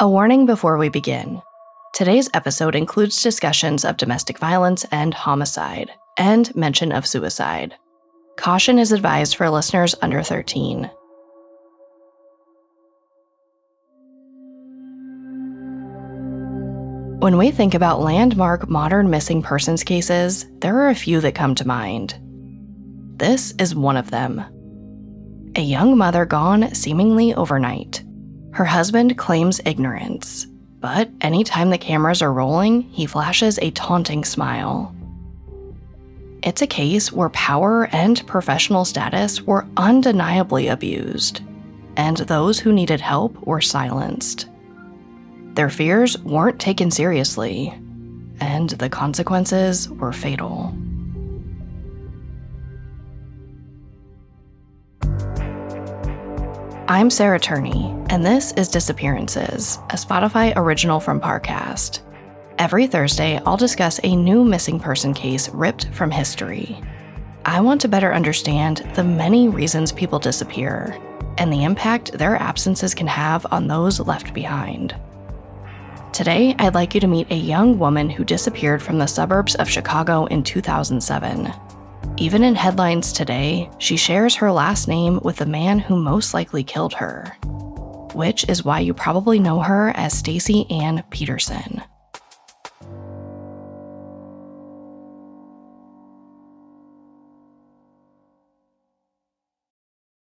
A warning before we begin. Today's episode includes discussions of domestic violence and homicide, and mention of suicide. Caution is advised for listeners under 13. When we think about landmark modern missing persons cases, there are a few that come to mind. This is one of them. A young mother gone seemingly overnight. Her husband claims ignorance, but anytime the cameras are rolling, he flashes a taunting smile. It's a case where power and professional status were undeniably abused, and those who needed help were silenced. Their fears weren't taken seriously, and the consequences were fatal. I'm Sarah Turney, and this is Disappearances, a Spotify original from Parcast. Every Thursday, I'll discuss a new missing person case ripped from history. I want to better understand the many reasons people disappear and the impact their absences can have on those left behind. Today, I'd like you to meet a young woman who disappeared from the suburbs of Chicago in 2007. Even in headlines today, she shares her last name with the man who most likely killed her, which is why you probably know her as Stacy Ann Peterson.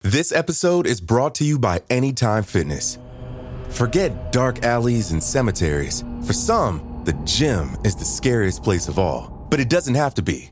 This episode is brought to you by Anytime Fitness. Forget dark alleys and cemeteries. For some, the gym is the scariest place of all, but it doesn't have to be.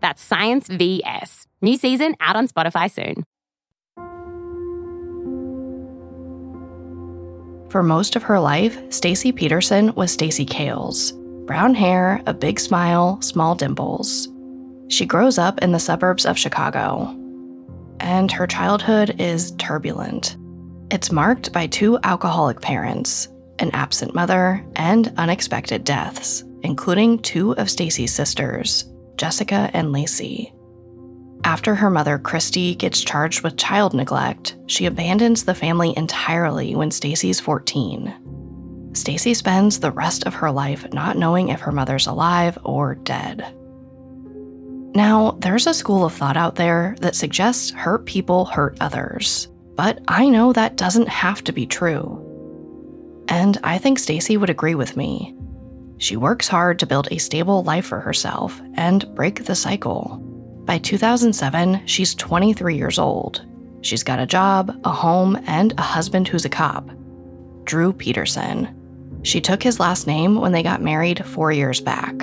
That's Science VS. New season out on Spotify soon. For most of her life, Stacy Peterson was Stacy Cales. Brown hair, a big smile, small dimples. She grows up in the suburbs of Chicago. And her childhood is turbulent. It's marked by two alcoholic parents, an absent mother, and unexpected deaths, including two of Stacy's sisters, Jessica and Lacey. After her mother, Christy, gets charged with child neglect, she abandons the family entirely when Stacy's 14. Stacy spends the rest of her life not knowing if her mother's alive or dead. Now, there's a school of thought out there that suggests hurt people hurt others, but I know that doesn't have to be true. And I think Stacy would agree with me. She works hard to build a stable life for herself and break the cycle. By 2007, she's 23 years old. She's got a job, a home, and a husband who's a cop. Drew Peterson. She took his last name when they got married four years back.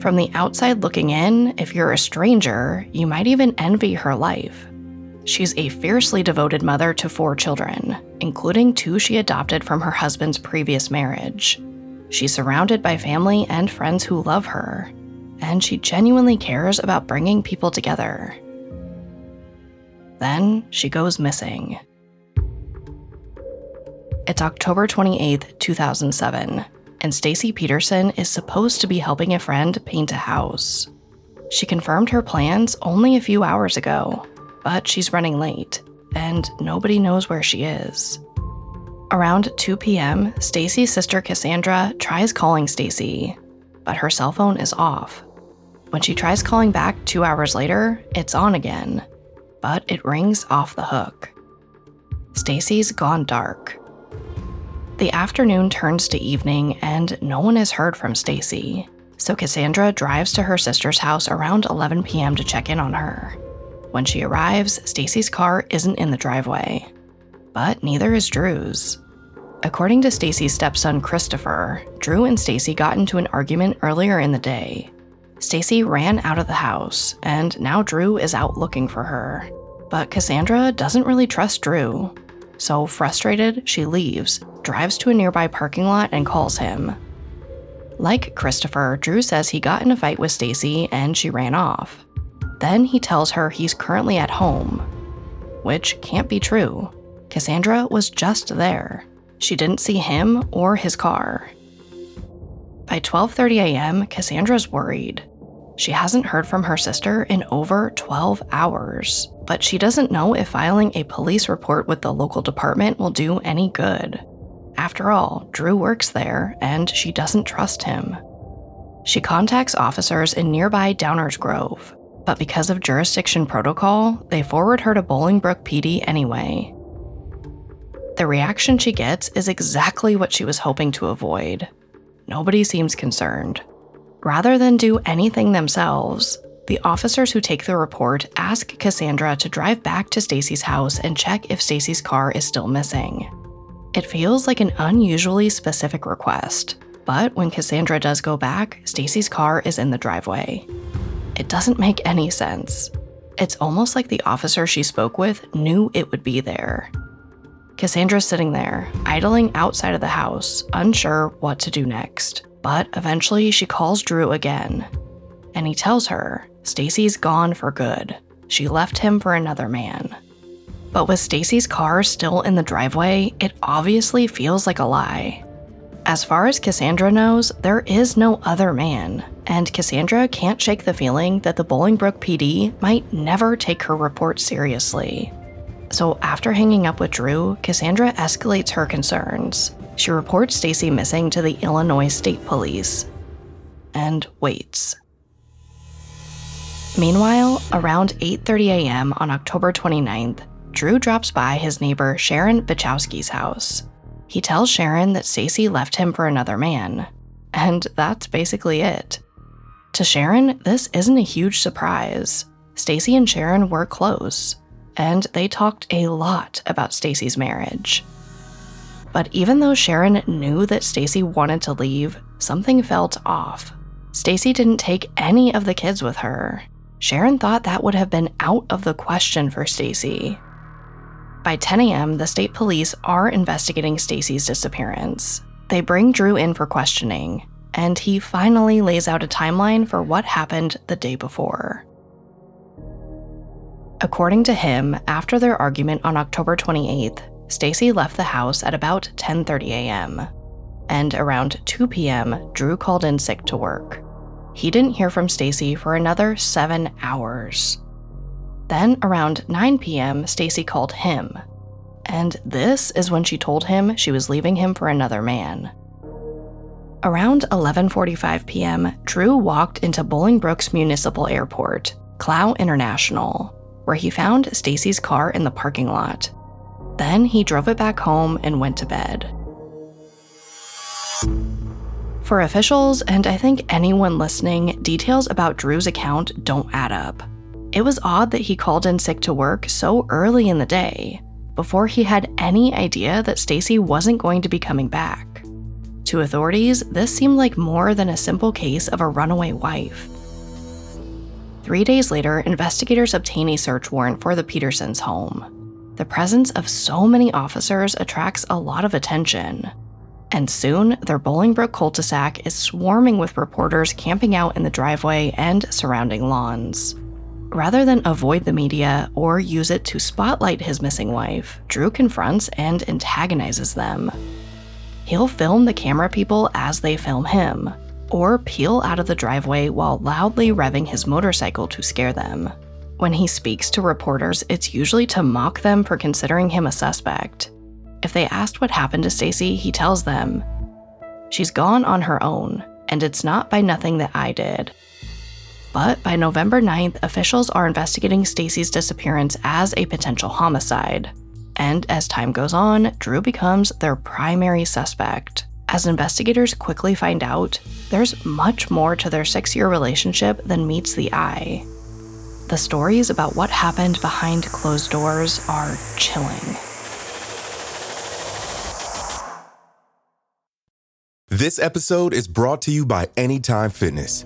From the outside looking in, if you're a stranger, you might even envy her life. She's a fiercely devoted mother to four children, including two she adopted from her husband's previous marriage. She's surrounded by family and friends who love her, and she genuinely cares about bringing people together. Then she goes missing. It's October 28, 2007, and Stacy Peterson is supposed to be helping a friend paint a house. She confirmed her plans only a few hours ago, but she's running late, and nobody knows where she is. Around 2 p.m., Stacy's sister Cassandra tries calling Stacy, but her cell phone is off. When she tries calling back 2 hours later, it's on again, but it rings off the hook. Stacy's gone dark. The afternoon turns to evening and no one has heard from Stacy. So Cassandra drives to her sister's house around 11 p.m. to check in on her. When she arrives, Stacy's car isn't in the driveway but neither is Drew's. According to Stacy's stepson Christopher, Drew and Stacy got into an argument earlier in the day. Stacy ran out of the house, and now Drew is out looking for her. But Cassandra doesn't really trust Drew. So, frustrated, she leaves, drives to a nearby parking lot, and calls him. Like Christopher, Drew says he got in a fight with Stacy and she ran off. Then he tells her he's currently at home, which can't be true. Cassandra was just there. She didn't see him or his car. By 12:30 a.m., Cassandra's worried. She hasn't heard from her sister in over 12 hours, but she doesn't know if filing a police report with the local department will do any good. After all, Drew works there and she doesn't trust him. She contacts officers in nearby Downers Grove, but because of jurisdiction protocol, they forward her to Bolingbrook PD anyway. The reaction she gets is exactly what she was hoping to avoid. Nobody seems concerned. Rather than do anything themselves, the officers who take the report ask Cassandra to drive back to Stacy's house and check if Stacy's car is still missing. It feels like an unusually specific request, but when Cassandra does go back, Stacy's car is in the driveway. It doesn't make any sense. It's almost like the officer she spoke with knew it would be there. Cassandra's sitting there, idling outside of the house, unsure what to do next. But eventually she calls Drew again. And he tells her Stacy's gone for good. She left him for another man. But with Stacy's car still in the driveway, it obviously feels like a lie. As far as Cassandra knows, there is no other man, and Cassandra can't shake the feeling that the Bolingbrook PD might never take her report seriously. So after hanging up with Drew, Cassandra escalates her concerns. She reports Stacy missing to the Illinois State Police and waits. Meanwhile, around 8:30 a.m. on October 29th, Drew drops by his neighbor Sharon Bychowski's house. He tells Sharon that Stacy left him for another man, and that's basically it. To Sharon, this isn't a huge surprise. Stacy and Sharon were close and they talked a lot about Stacy's marriage. But even though Sharon knew that Stacy wanted to leave, something felt off. Stacy didn't take any of the kids with her. Sharon thought that would have been out of the question for Stacy. By 10 a.m., the state police are investigating Stacy's disappearance. They bring Drew in for questioning, and he finally lays out a timeline for what happened the day before. According to him, after their argument on October 28th, Stacy left the house at about 10:30 a.m. And around 2 p.m., Drew called in sick to work. He didn't hear from Stacy for another 7 hours. Then around 9 p.m., Stacy called him. And this is when she told him she was leaving him for another man. Around 11:45 p.m., Drew walked into Bolingbrook's Municipal Airport, Clow International, where he found Stacy's car in the parking lot. Then he drove it back home and went to bed. For officials, and I think anyone listening, details about Drew's account don't add up. It was odd that he called in sick to work so early in the day, before he had any idea that Stacy wasn't going to be coming back. To authorities, this seemed like more than a simple case of a runaway wife. Three days later, investigators obtain a search warrant for the Petersons' home. The presence of so many officers attracts a lot of attention. And soon, their Bolingbrook cul de sac is swarming with reporters camping out in the driveway and surrounding lawns. Rather than avoid the media or use it to spotlight his missing wife, Drew confronts and antagonizes them. He'll film the camera people as they film him, or peel out of the driveway while loudly revving his motorcycle to scare them. When he speaks to reporters, it's usually to mock them for considering him a suspect. If they asked what happened to Stacy, he tells them, She's gone on her own, and it's not by nothing that I did. But by November 9th, officials are investigating Stacy's disappearance as a potential homicide. And as time goes on, Drew becomes their primary suspect. As investigators quickly find out, there's much more to their six year relationship than meets the eye. The stories about what happened behind closed doors are chilling. This episode is brought to you by Anytime Fitness.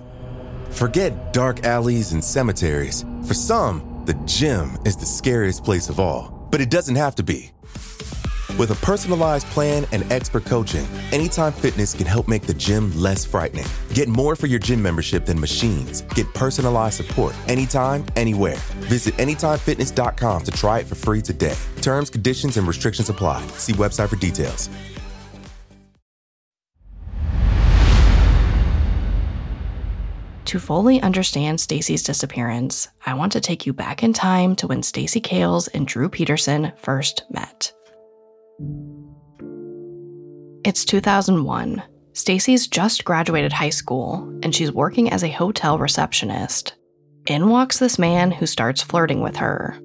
Forget dark alleys and cemeteries. For some, the gym is the scariest place of all, but it doesn't have to be. With a personalized plan and expert coaching, Anytime Fitness can help make the gym less frightening. Get more for your gym membership than machines. Get personalized support anytime, anywhere. Visit AnytimeFitness.com to try it for free today. Terms, conditions, and restrictions apply. See website for details. To fully understand Stacy's disappearance, I want to take you back in time to when Stacy Cales and Drew Peterson first met. It's 2001. Stacy's just graduated high school and she's working as a hotel receptionist. In walks this man who starts flirting with her.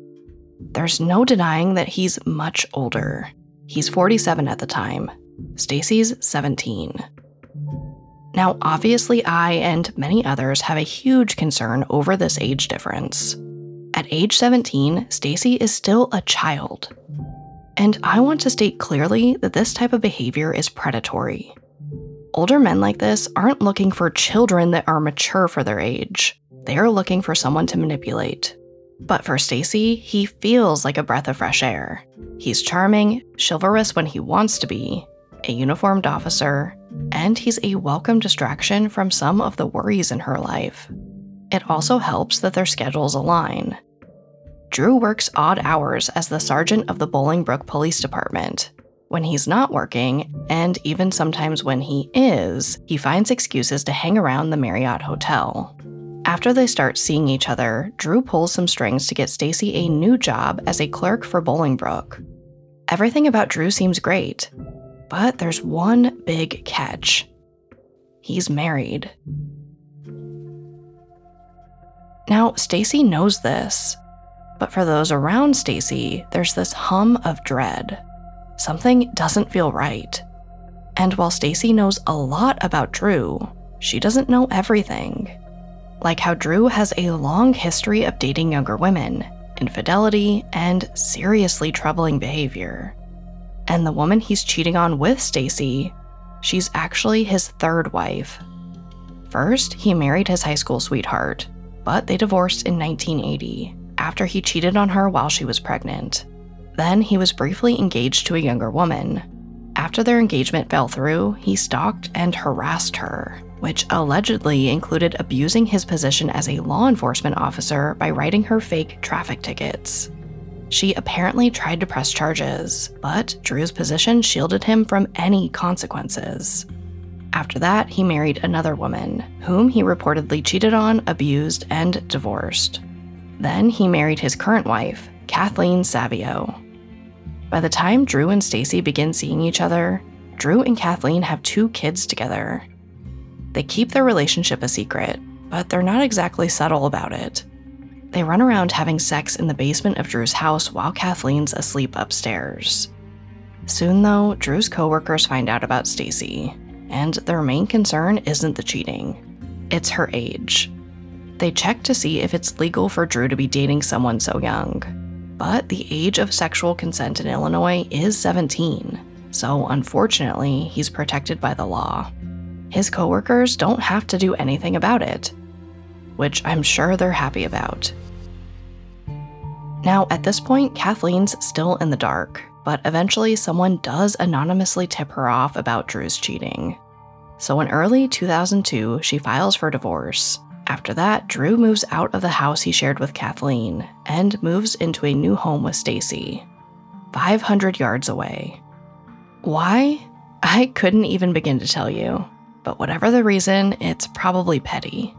There's no denying that he's much older. He's 47 at the time. Stacy's 17. Now, obviously, I and many others have a huge concern over this age difference. At age 17, Stacy is still a child. And I want to state clearly that this type of behavior is predatory. Older men like this aren't looking for children that are mature for their age. They are looking for someone to manipulate. But for Stacy, he feels like a breath of fresh air. He's charming, chivalrous when he wants to be, a uniformed officer, and he's a welcome distraction from some of the worries in her life. It also helps that their schedules align. Drew works odd hours as the sergeant of the Bolingbrook Police Department. When he's not working, and even sometimes when he is, he finds excuses to hang around the Marriott Hotel. After they start seeing each other, Drew pulls some strings to get Stacy a new job as a clerk for Bolingbrook. Everything about Drew seems great, but there's one big catch. He's married. Now, Stacy knows this, but for those around Stacy, there's this hum of dread. Something doesn't feel right. And while Stacy knows a lot about Drew, she doesn't know everything. Like how Drew has a long history of dating younger women, infidelity, and seriously troubling behavior. And the woman he's cheating on with Stacy, she's actually his third wife. First, he married his high school sweetheart, but they divorced in 1980 after he cheated on her while she was pregnant. Then he was briefly engaged to a younger woman. After their engagement fell through, he stalked and harassed her, which allegedly included abusing his position as a law enforcement officer by writing her fake traffic tickets. She apparently tried to press charges, but Drew's position shielded him from any consequences. After that, he married another woman, whom he reportedly cheated on, abused, and divorced. Then he married his current wife, Kathleen Savio. By the time Drew and Stacy begin seeing each other, Drew and Kathleen have two kids together. They keep their relationship a secret, but they're not exactly subtle about it. They run around having sex in the basement of Drew's house while Kathleen's asleep upstairs. Soon though, Drew's coworkers find out about Stacy, and their main concern isn't the cheating. It's her age. They check to see if it's legal for Drew to be dating someone so young. But the age of sexual consent in Illinois is 17, so unfortunately, he's protected by the law. His coworkers don't have to do anything about it, which I'm sure they're happy about. Now, at this point, Kathleen's still in the dark, but eventually someone does anonymously tip her off about Drew's cheating. So in early 2002, she files for divorce, after that, Drew moves out of the house he shared with Kathleen and moves into a new home with Stacy, 500 yards away. Why? I couldn't even begin to tell you, but whatever the reason, it's probably petty.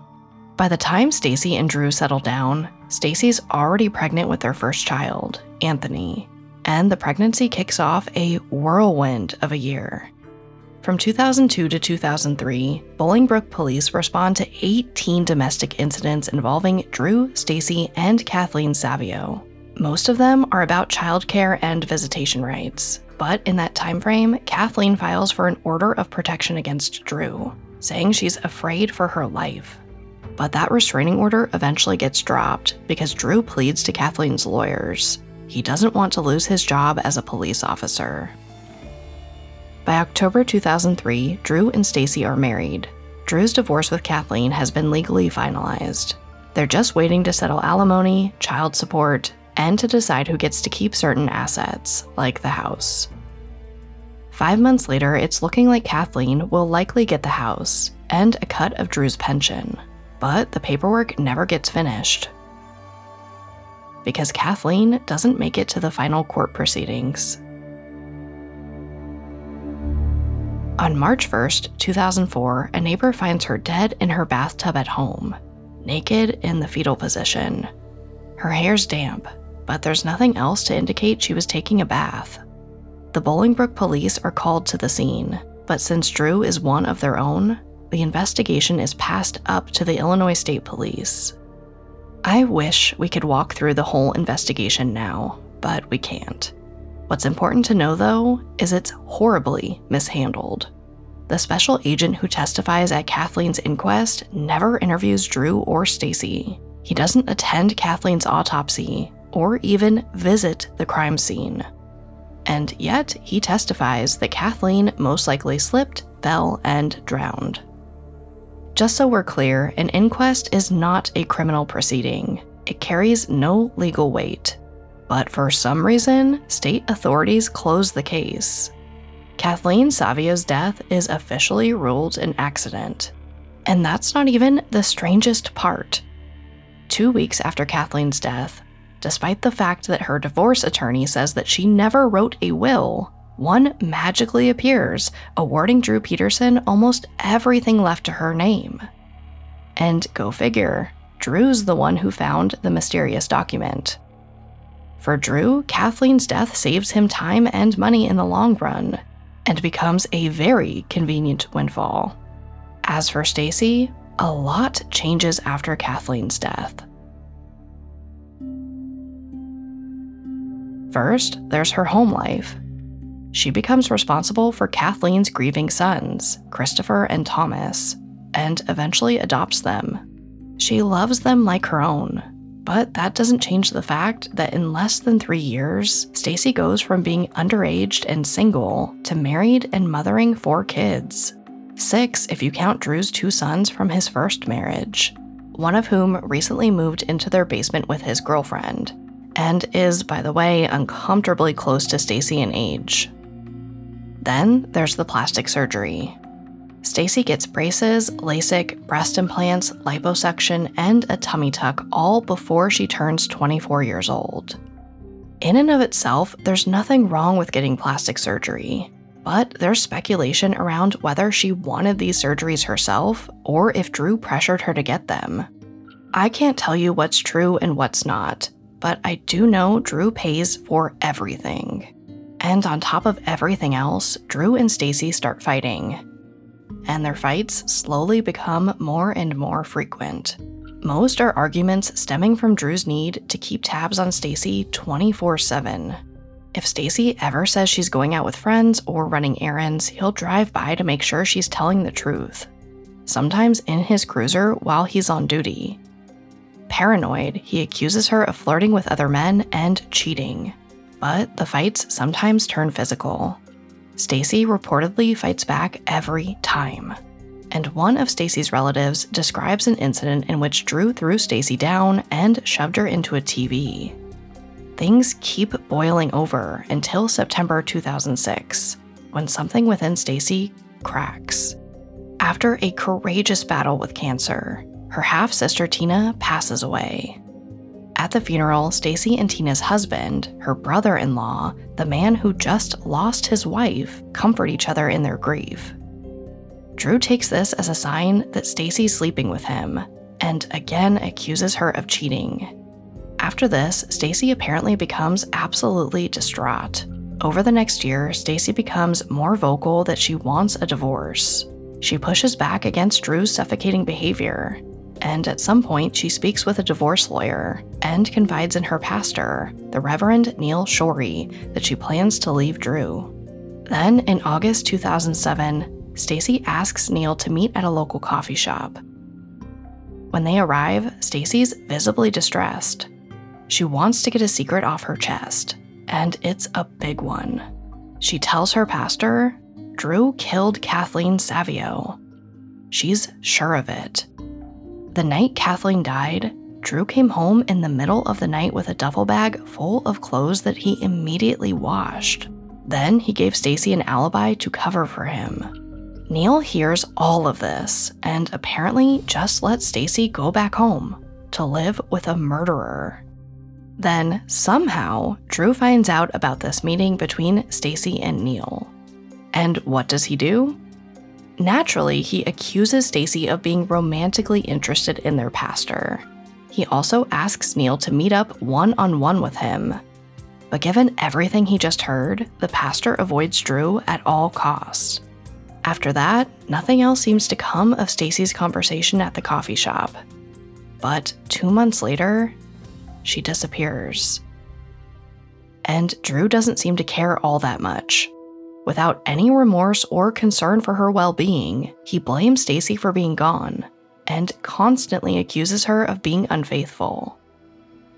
By the time Stacy and Drew settle down, Stacy's already pregnant with their first child, Anthony, and the pregnancy kicks off a whirlwind of a year. From 2002 to 2003, Bolingbrook police respond to 18 domestic incidents involving Drew, Stacy, and Kathleen Savio. Most of them are about childcare and visitation rights. But in that time frame, Kathleen files for an order of protection against Drew, saying she's afraid for her life. But that restraining order eventually gets dropped because Drew pleads to Kathleen's lawyers. He doesn't want to lose his job as a police officer. By October 2003, Drew and Stacy are married. Drew's divorce with Kathleen has been legally finalized. They're just waiting to settle alimony, child support, and to decide who gets to keep certain assets, like the house. Five months later, it's looking like Kathleen will likely get the house and a cut of Drew's pension, but the paperwork never gets finished. Because Kathleen doesn't make it to the final court proceedings. On March 1st, 2004, a neighbor finds her dead in her bathtub at home, naked in the fetal position. Her hair's damp, but there's nothing else to indicate she was taking a bath. The Bolingbrook police are called to the scene, but since Drew is one of their own, the investigation is passed up to the Illinois State Police. I wish we could walk through the whole investigation now, but we can't. What's important to know, though, is it's horribly mishandled. The special agent who testifies at Kathleen's inquest never interviews Drew or Stacy. He doesn't attend Kathleen's autopsy or even visit the crime scene. And yet, he testifies that Kathleen most likely slipped, fell, and drowned. Just so we're clear, an inquest is not a criminal proceeding. It carries no legal weight. But for some reason, state authorities closed the case. Kathleen Savio's death is officially ruled an accident. And that's not even the strangest part. Two weeks after Kathleen's death, despite the fact that her divorce attorney says that she never wrote a will, one magically appears, awarding Drew Peterson almost everything left to her name. And go figure, Drew's the one who found the mysterious document. For Drew, Kathleen's death saves him time and money in the long run and becomes a very convenient windfall. As for Stacy, a lot changes after Kathleen's death. First, there's her home life. She becomes responsible for Kathleen's grieving sons, Christopher and Thomas, and eventually adopts them. She loves them like her own, but that doesn't change the fact that in less than three years, Stacy goes from being underage and single to married and mothering four kids. Six if you count Drew's two sons from his first marriage, one of whom recently moved into their basement with his girlfriend, and is, by the way, uncomfortably close to Stacy in age. Then there's the plastic surgery. Stacy gets braces, LASIK, breast implants, liposuction, and a tummy tuck all before she turns 24 years old. In and of itself, there's nothing wrong with getting plastic surgery, but there's speculation around whether she wanted these surgeries herself or if Drew pressured her to get them. I can't tell you what's true and what's not, but I do know Drew pays for everything. And on top of everything else, Drew and Stacy start fighting, and their fights slowly become more and more frequent. Most are arguments stemming from Drew's need to keep tabs on Stacy 24/7. If Stacy ever says she's going out with friends or running errands, he'll drive by to make sure she's telling the truth. Sometimes in his cruiser while he's on duty. Paranoid, he accuses her of flirting with other men and cheating. But the fights sometimes turn physical. Stacy reportedly fights back every time. And one of Stacy's relatives describes an incident in which Drew threw Stacy down and shoved her into a TV. Things keep boiling over until September 2006, when something within Stacy cracks. After a courageous battle with cancer, her half sister Tina passes away. At the funeral, Stacy and Tina's husband, her brother-in-law, the man who just lost his wife, comfort each other in their grief. Drew takes this as a sign that Stacy's sleeping with him and again accuses her of cheating. After this, Stacy apparently becomes absolutely distraught. Over the next year, Stacy becomes more vocal that she wants a divorce. She pushes back against Drew's suffocating behavior and at some point she speaks with a divorce lawyer and confides in her pastor, the Reverend Neil Schori, that she plans to leave Drew. Then, in August 2007, Stacy asks Neil to meet at a local coffee shop. When they arrive, Stacy's visibly distressed. She wants to get a secret off her chest, and it's a big one. She tells her pastor Drew killed Kathleen Savio. She's sure of it. The night Kathleen died, Drew came home in the middle of the night with a duffel bag full of clothes that he immediately washed. Then he gave Stacy an alibi to cover for him. Neil hears all of this and apparently just lets Stacy go back home to live with a murderer. Then, somehow, Drew finds out about this meeting between Stacy and Neil. And what does he do? Naturally, he accuses Stacy of being romantically interested in their pastor. He also asks Neil to meet up one on one with him. But given everything he just heard, the pastor avoids Drew at all costs. After that, nothing else seems to come of Stacy's conversation at the coffee shop. But two months later, she disappears. And Drew doesn't seem to care all that much. Without any remorse or concern for her well being, he blames Stacy for being gone and constantly accuses her of being unfaithful.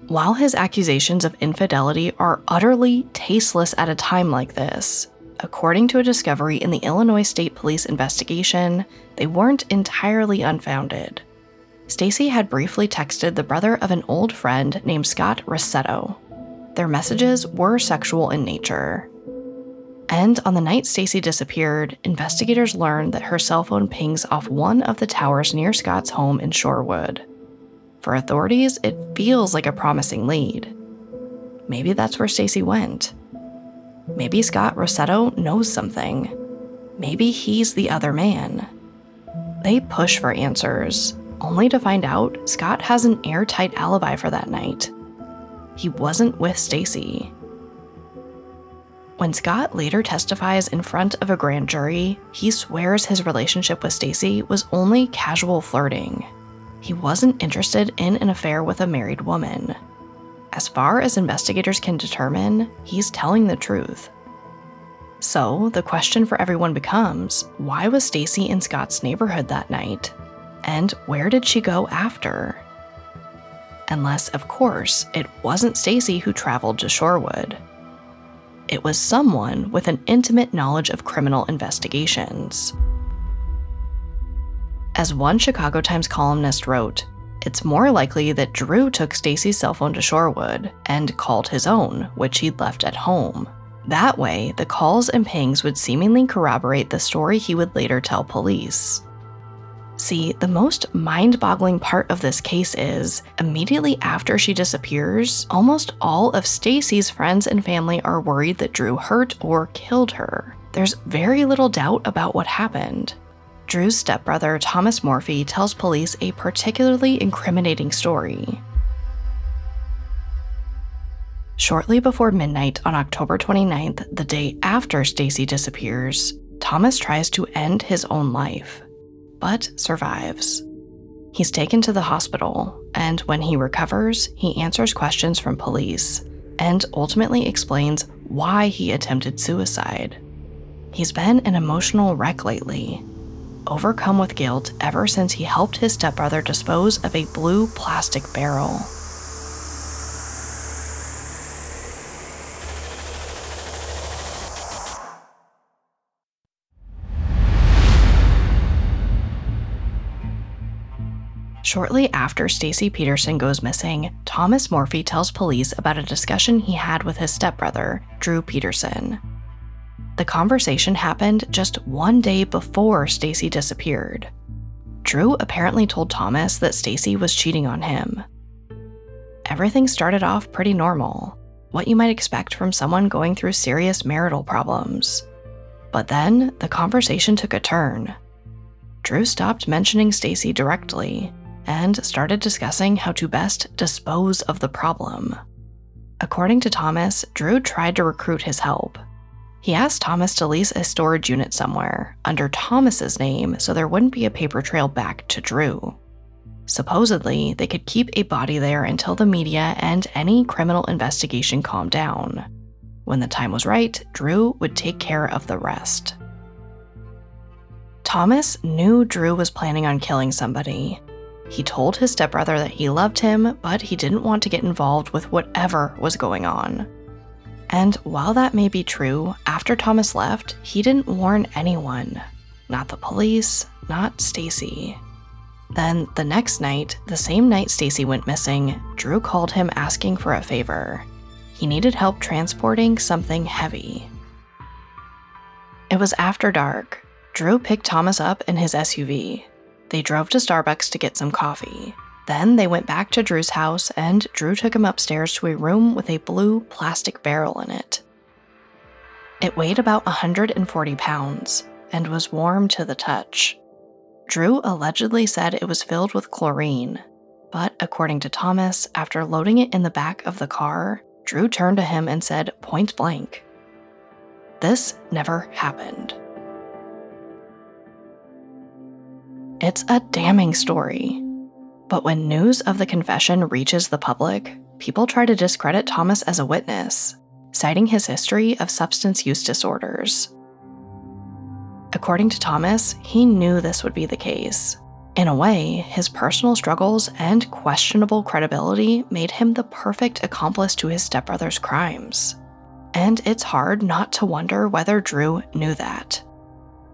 While his accusations of infidelity are utterly tasteless at a time like this, according to a discovery in the Illinois State Police investigation, they weren't entirely unfounded. Stacy had briefly texted the brother of an old friend named Scott Rossetto. Their messages were sexual in nature, and on the night Stacy disappeared, investigators learned that her cell phone pings off one of the towers near Scott's home in Shorewood. For authorities, it feels like a promising lead. Maybe that's where Stacy went. Maybe Scott Rossetto knows something. Maybe he's the other man. They push for answers, only to find out Scott has an airtight alibi for that night. He wasn't with Stacy. When Scott later testifies in front of a grand jury, he swears his relationship with Stacy was only casual flirting. He wasn't interested in an affair with a married woman. As far as investigators can determine, he's telling the truth. So, the question for everyone becomes, why was Stacy in Scott's neighborhood that night? And where did she go after? Unless, of course, it wasn't Stacy who traveled to Shorewood it was someone with an intimate knowledge of criminal investigations. As one Chicago Times columnist wrote, it's more likely that Drew took Stacy's cell phone to Shorewood and called his own, which he'd left at home. That way, the calls and pings would seemingly corroborate the story he would later tell police. See, the most mind boggling part of this case is immediately after she disappears, almost all of Stacy's friends and family are worried that Drew hurt or killed her. There's very little doubt about what happened. Drew's stepbrother, Thomas Morphey, tells police a particularly incriminating story. Shortly before midnight on October 29th, the day after Stacy disappears, Thomas tries to end his own life but survives. He's taken to the hospital, and when he recovers, he answers questions from police and ultimately explains why he attempted suicide. He's been an emotional wreck lately, overcome with guilt ever since he helped his stepbrother dispose of a blue plastic barrel. Shortly after Stacy Peterson goes missing, Thomas Morphey tells police about a discussion he had with his stepbrother, Drew Peterson. The conversation happened just one day before Stacy disappeared. Drew apparently told Thomas that Stacy was cheating on him. Everything started off pretty normal, what you might expect from someone going through serious marital problems. But then the conversation took a turn. Drew stopped mentioning Stacy directly and started discussing how to best dispose of the problem. According to Thomas, Drew tried to recruit his help. He asked Thomas to lease a storage unit somewhere under Thomas's name so there wouldn't be a paper trail back to Drew. Supposedly, they could keep a body there until the media and any criminal investigation calmed down. When the time was right, Drew would take care of the rest. Thomas knew Drew was planning on killing somebody, he told his stepbrother that he loved him, but he didn't want to get involved with whatever was going on. And while that may be true, after Thomas left, he didn't warn anyone. Not the police, not Stacy. Then the next night, the same night Stacy went missing, Drew called him asking for a favor. He needed help transporting something heavy. It was after dark. Drew picked Thomas up in his SUV. They drove to Starbucks to get some coffee. Then they went back to Drew's house and Drew took him upstairs to a room with a blue plastic barrel in it. It weighed about 140 pounds and was warm to the touch. Drew allegedly said it was filled with chlorine, but according to Thomas, after loading it in the back of the car, Drew turned to him and said point blank, This never happened. It's a damning story. But when news of the confession reaches the public, people try to discredit Thomas as a witness, citing his history of substance use disorders. According to Thomas, he knew this would be the case. In a way, his personal struggles and questionable credibility made him the perfect accomplice to his stepbrother's crimes. And it's hard not to wonder whether Drew knew that.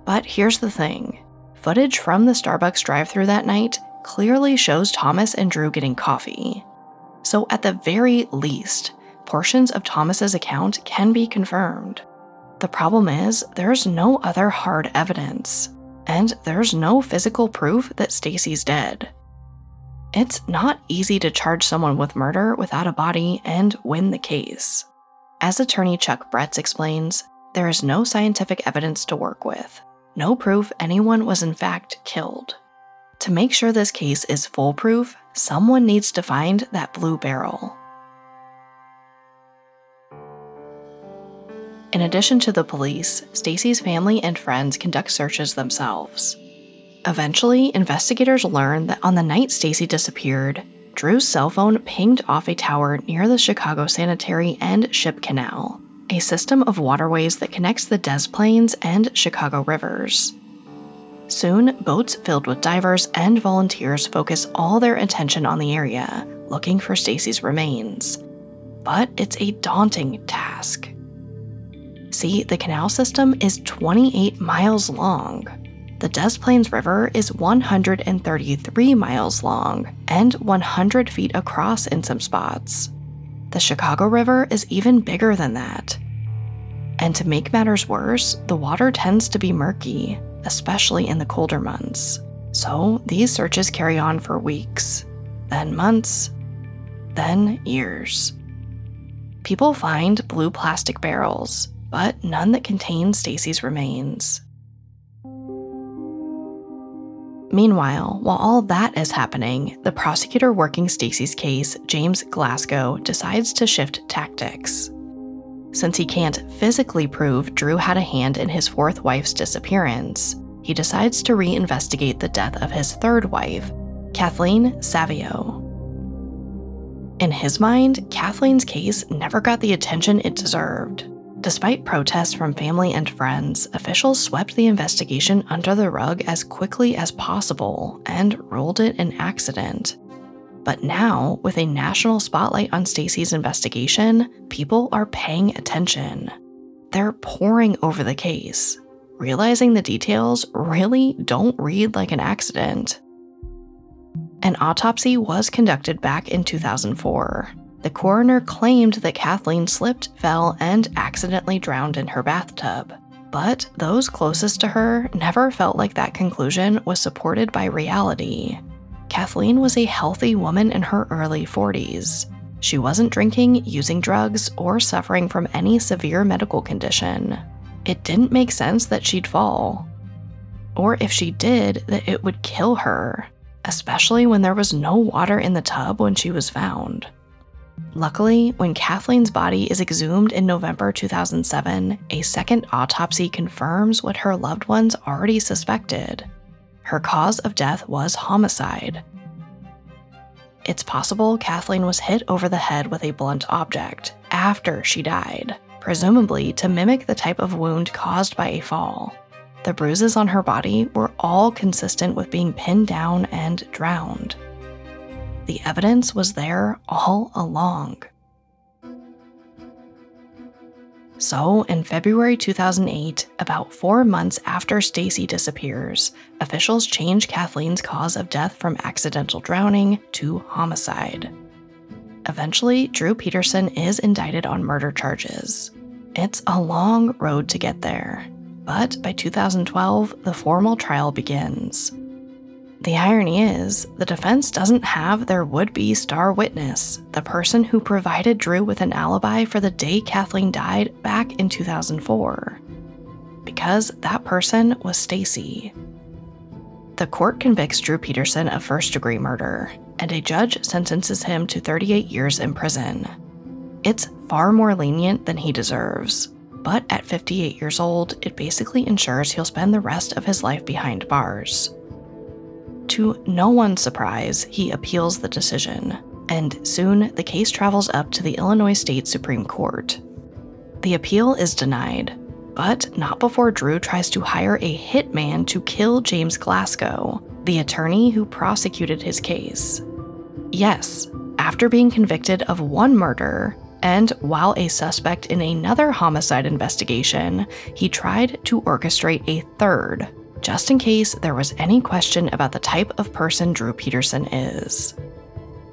But here's the thing footage from the Starbucks drive through that night clearly shows Thomas and Drew getting coffee. So, at the very least, portions of Thomas's account can be confirmed. The problem is, there's no other hard evidence, and there's no physical proof that Stacy's dead. It's not easy to charge someone with murder without a body and win the case. As attorney Chuck Bretz explains, there is no scientific evidence to work with, no proof anyone was in fact killed. To make sure this case is foolproof, someone needs to find that blue barrel. In addition to the police, Stacy's family and friends conduct searches themselves. Eventually, investigators learn that on the night Stacy disappeared, Drew's cell phone pinged off a tower near the Chicago Sanitary and Ship Canal, a system of waterways that connects the Des Plaines and Chicago rivers. Soon, boats filled with divers and volunteers focus all their attention on the area, looking for Stacy's remains. But it's a daunting task. See, the canal system is 28 miles long. The Des Plaines River is 133 miles long and 100 feet across in some spots. The Chicago River is even bigger than that. And to make matters worse, the water tends to be murky, especially in the colder months. So these searches carry on for weeks, then months, then years. People find blue plastic barrels, but none that contain Stacy's remains. Meanwhile, while all that is happening, the prosecutor working Stacy's case, James Glasgow, decides to shift tactics. Since he can't physically prove Drew had a hand in his fourth wife's disappearance, he decides to reinvestigate the death of his third wife, Kathleen Savio. In his mind, Kathleen's case never got the attention it deserved. Despite protests from family and friends, officials swept the investigation under the rug as quickly as possible and ruled it an accident. But now, with a national spotlight on Stacy's investigation, people are paying attention. They're poring over the case, realizing the details really don't read like an accident. An autopsy was conducted back in 2004, the coroner claimed that Kathleen slipped, fell, and accidentally drowned in her bathtub. But those closest to her never felt like that conclusion was supported by reality. Kathleen was a healthy woman in her early 40s. She wasn't drinking, using drugs, or suffering from any severe medical condition. It didn't make sense that she'd fall. Or if she did, that it would kill her, especially when there was no water in the tub when she was found. Luckily, when Kathleen's body is exhumed in November 2007, a second autopsy confirms what her loved ones already suspected. Her cause of death was homicide. It's possible Kathleen was hit over the head with a blunt object after she died, presumably to mimic the type of wound caused by a fall. The bruises on her body were all consistent with being pinned down and drowned. The evidence was there all along. So, in February 2008, about four months after Stacy disappears, officials change Kathleen's cause of death from accidental drowning to homicide. Eventually, Drew Peterson is indicted on murder charges. It's a long road to get there, but by 2012, the formal trial begins. The irony is, the defense doesn't have their would be star witness, the person who provided Drew with an alibi for the day Kathleen died back in 2004. Because that person was Stacy. The court convicts Drew Peterson of first degree murder, and a judge sentences him to 38 years in prison. It's far more lenient than he deserves, but at 58 years old, it basically ensures he'll spend the rest of his life behind bars. To no one's surprise, he appeals the decision, and soon the case travels up to the Illinois State Supreme Court. The appeal is denied, but not before Drew tries to hire a hitman to kill James Glasgow, the attorney who prosecuted his case. Yes, after being convicted of one murder, and while a suspect in another homicide investigation, he tried to orchestrate a third just in case there was any question about the type of person Drew Peterson is.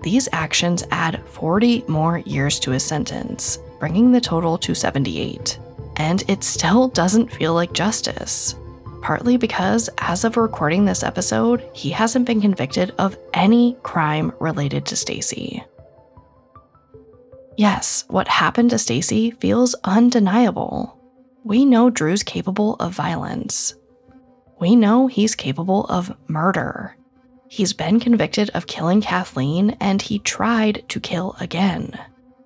These actions add 40 more years to his sentence, bringing the total to 78. And it still doesn't feel like justice. Partly because, as of recording this episode, he hasn't been convicted of any crime related to Stacy. Yes, what happened to Stacy feels undeniable. We know Drew's capable of violence, we know he's capable of murder. He's been convicted of killing Kathleen and he tried to kill again.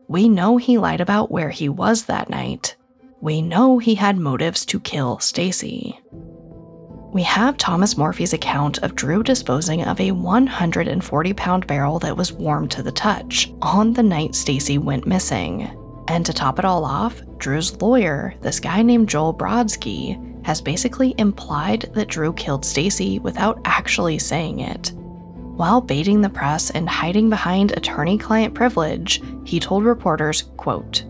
We know he lied about where he was that night. We know he had motives to kill Stacy. We have Thomas Morphey's account of Drew disposing of a 140 pound barrel that was warm to the touch on the night Stacy went missing. And to top it all off, Drew's lawyer, this guy named Joel Brodsky, has basically implied that Drew killed Stacy without actually saying it. While baiting the press and hiding behind attorney-client privilege, he told reporters, quote,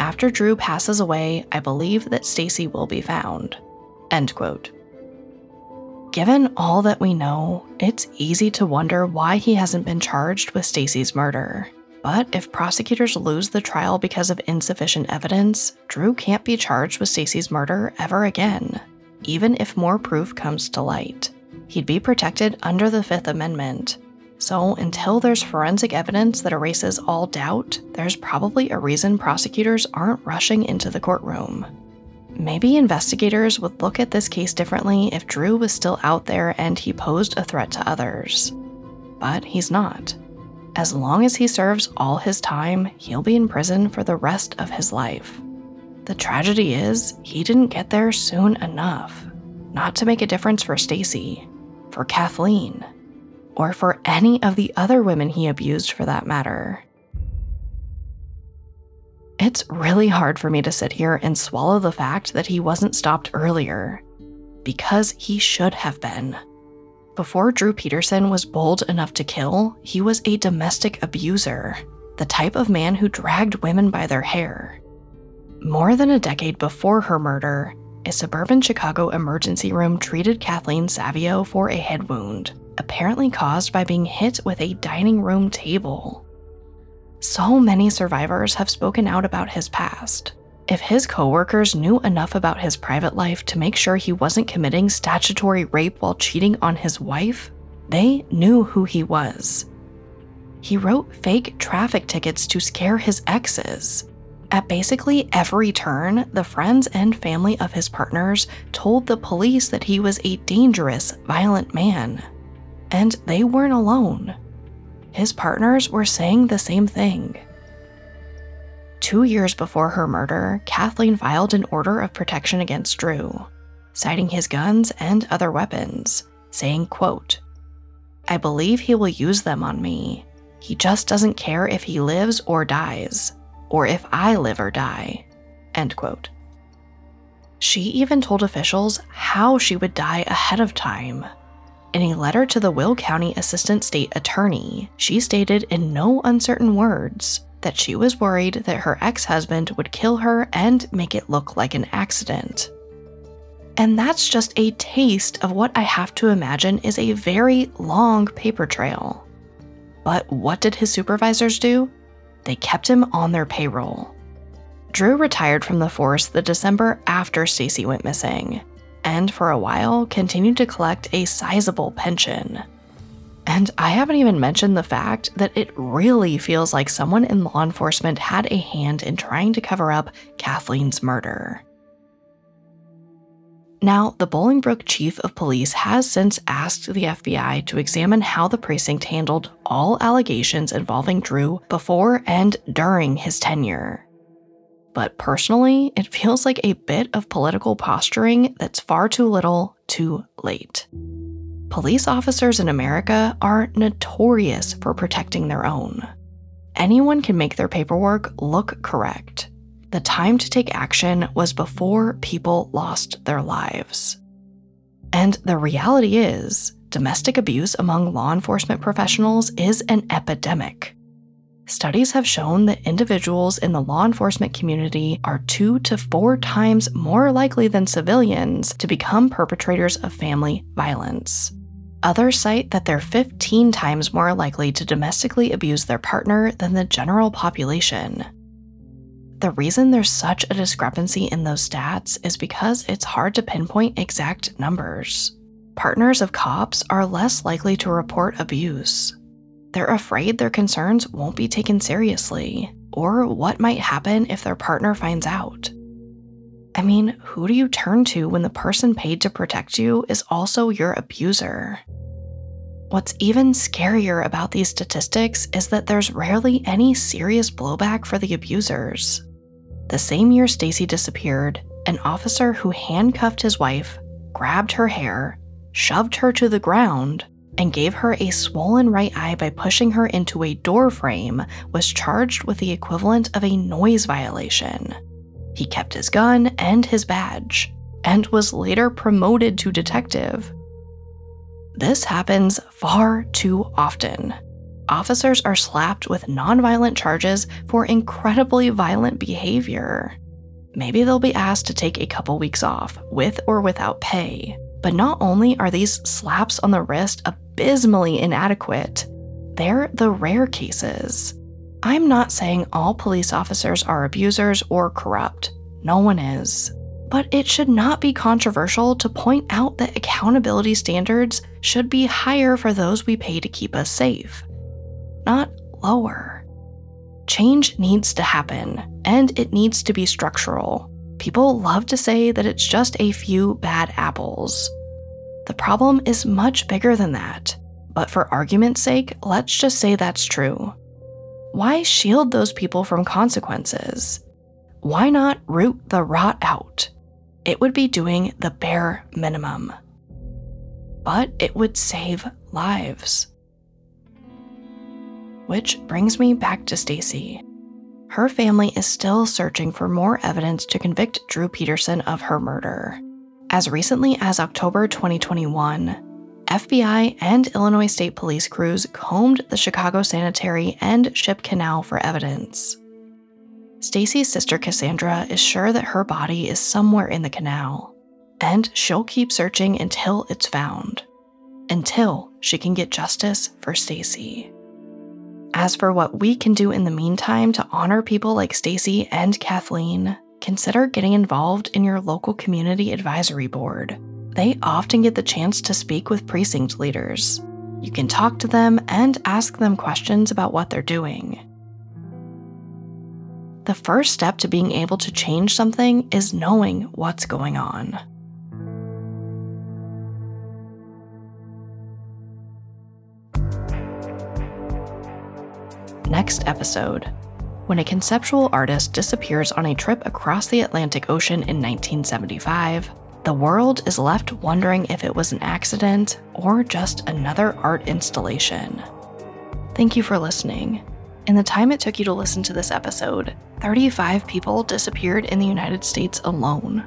"After Drew passes away, I believe that Stacy will be found." End quote. Given all that we know, it's easy to wonder why he hasn't been charged with Stacy's murder. But if prosecutors lose the trial because of insufficient evidence, Drew can't be charged with Stacy's murder ever again, even if more proof comes to light. He'd be protected under the Fifth Amendment. So, until there's forensic evidence that erases all doubt, there's probably a reason prosecutors aren't rushing into the courtroom. Maybe investigators would look at this case differently if Drew was still out there and he posed a threat to others. But he's not. As long as he serves all his time, he'll be in prison for the rest of his life. The tragedy is, he didn't get there soon enough. Not to make a difference for Stacy, for Kathleen, or for any of the other women he abused for that matter. It's really hard for me to sit here and swallow the fact that he wasn't stopped earlier, because he should have been. Before Drew Peterson was bold enough to kill, he was a domestic abuser, the type of man who dragged women by their hair. More than a decade before her murder, a suburban Chicago emergency room treated Kathleen Savio for a head wound, apparently caused by being hit with a dining room table. So many survivors have spoken out about his past, if his coworkers knew enough about his private life to make sure he wasn't committing statutory rape while cheating on his wife, they knew who he was. He wrote fake traffic tickets to scare his exes. At basically every turn, the friends and family of his partners told the police that he was a dangerous, violent man. And they weren't alone. His partners were saying the same thing. Two years before her murder, Kathleen filed an order of protection against Drew, citing his guns and other weapons, saying, quote, I believe he will use them on me. He just doesn't care if he lives or dies, or if I live or die. End quote. She even told officials how she would die ahead of time. In a letter to the Will County Assistant State Attorney, she stated in no uncertain words that she was worried that her ex husband would kill her and make it look like an accident. And that's just a taste of what I have to imagine is a very long paper trail. But what did his supervisors do? They kept him on their payroll. Drew retired from the force the December after Stacy went missing, and for a while continued to collect a sizable pension. And I haven't even mentioned the fact that it really feels like someone in law enforcement had a hand in trying to cover up Kathleen's murder. Now, the Bolingbrook chief of police has since asked the FBI to examine how the precinct handled all allegations involving Drew before and during his tenure. But personally, it feels like a bit of political posturing that's far too little, too late. Police officers in America are notorious for protecting their own. Anyone can make their paperwork look correct the time to take action was before people lost their lives. And the reality is, domestic abuse among law enforcement professionals is an epidemic. Studies have shown that individuals in the law enforcement community are two to four times more likely than civilians to become perpetrators of family violence. Others cite that they're 15 times more likely to domestically abuse their partner than the general population. The reason there's such a discrepancy in those stats is because it's hard to pinpoint exact numbers. Partners of cops are less likely to report abuse. They're afraid their concerns won't be taken seriously, or what might happen if their partner finds out. I mean, who do you turn to when the person paid to protect you is also your abuser? What's even scarier about these statistics is that there's rarely any serious blowback for the abusers. The same year Stacy disappeared, an officer who handcuffed his wife, grabbed her hair, shoved her to the ground, and gave her a swollen right eye by pushing her into a door frame was charged with the equivalent of a noise violation. He kept his gun and his badge, and was later promoted to detective. This happens far too often officers are slapped with nonviolent charges for incredibly violent behavior. Maybe they'll be asked to take a couple weeks off, with or without pay. But not only are these slaps on the wrist abysmally inadequate, they're the rare cases. I'm not saying all police officers are abusers or corrupt. No one is. But it should not be controversial to point out that accountability standards should be higher for those we pay to keep us safe not lower. Change needs to happen, and it needs to be structural. People love to say that it's just a few bad apples. The problem is much bigger than that, but for argument's sake, let's just say that's true. Why shield those people from consequences? Why not root the rot out? It would be doing the bare minimum. But it would save lives. Which brings me back to Stacy. Her family is still searching for more evidence to convict Drew Peterson of her murder. As recently as October 2021, FBI and Illinois State Police crews combed the Chicago Sanitary and Ship Canal for evidence. Stacy's sister Cassandra is sure that her body is somewhere in the canal, and she'll keep searching until it's found, until she can get justice for Stacy. As for what we can do in the meantime to honor people like Stacy and Kathleen, consider getting involved in your local community advisory board. They often get the chance to speak with precinct leaders. You can talk to them and ask them questions about what they're doing. The first step to being able to change something is knowing what's going on. next episode. When a conceptual artist disappears on a trip across the Atlantic Ocean in 1975, the world is left wondering if it was an accident or just another art installation. Thank you for listening. In the time it took you to listen to this episode, 35 people disappeared in the United States alone.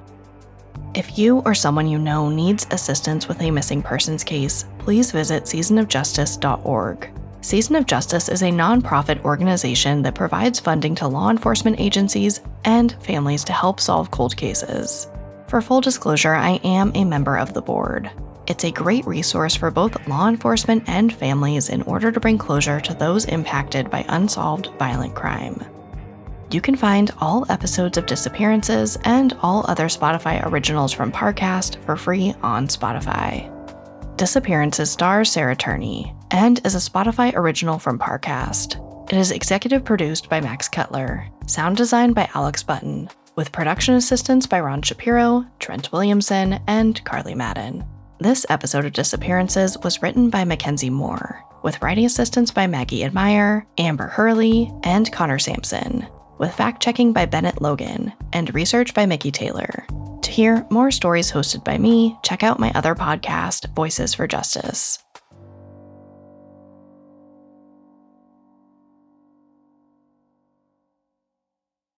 If you or someone you know needs assistance with a missing persons case, please visit seasonofjustice.org. Season of Justice is a nonprofit organization that provides funding to law enforcement agencies and families to help solve cold cases. For full disclosure, I am a member of the board. It's a great resource for both law enforcement and families in order to bring closure to those impacted by unsolved violent crime. You can find all episodes of Disappearances and all other Spotify originals from Parcast for free on Spotify. Disappearances stars Sarah Turney and is a Spotify original from Parcast. It is executive produced by Max Cutler, sound designed by Alex Button, with production assistance by Ron Shapiro, Trent Williamson, and Carly Madden. This episode of Disappearances was written by Mackenzie Moore, with writing assistance by Maggie Admire, Amber Hurley, and Connor Sampson, with fact checking by Bennett Logan, and research by Mickey Taylor. To hear more stories hosted by me, check out my other podcast, Voices for Justice.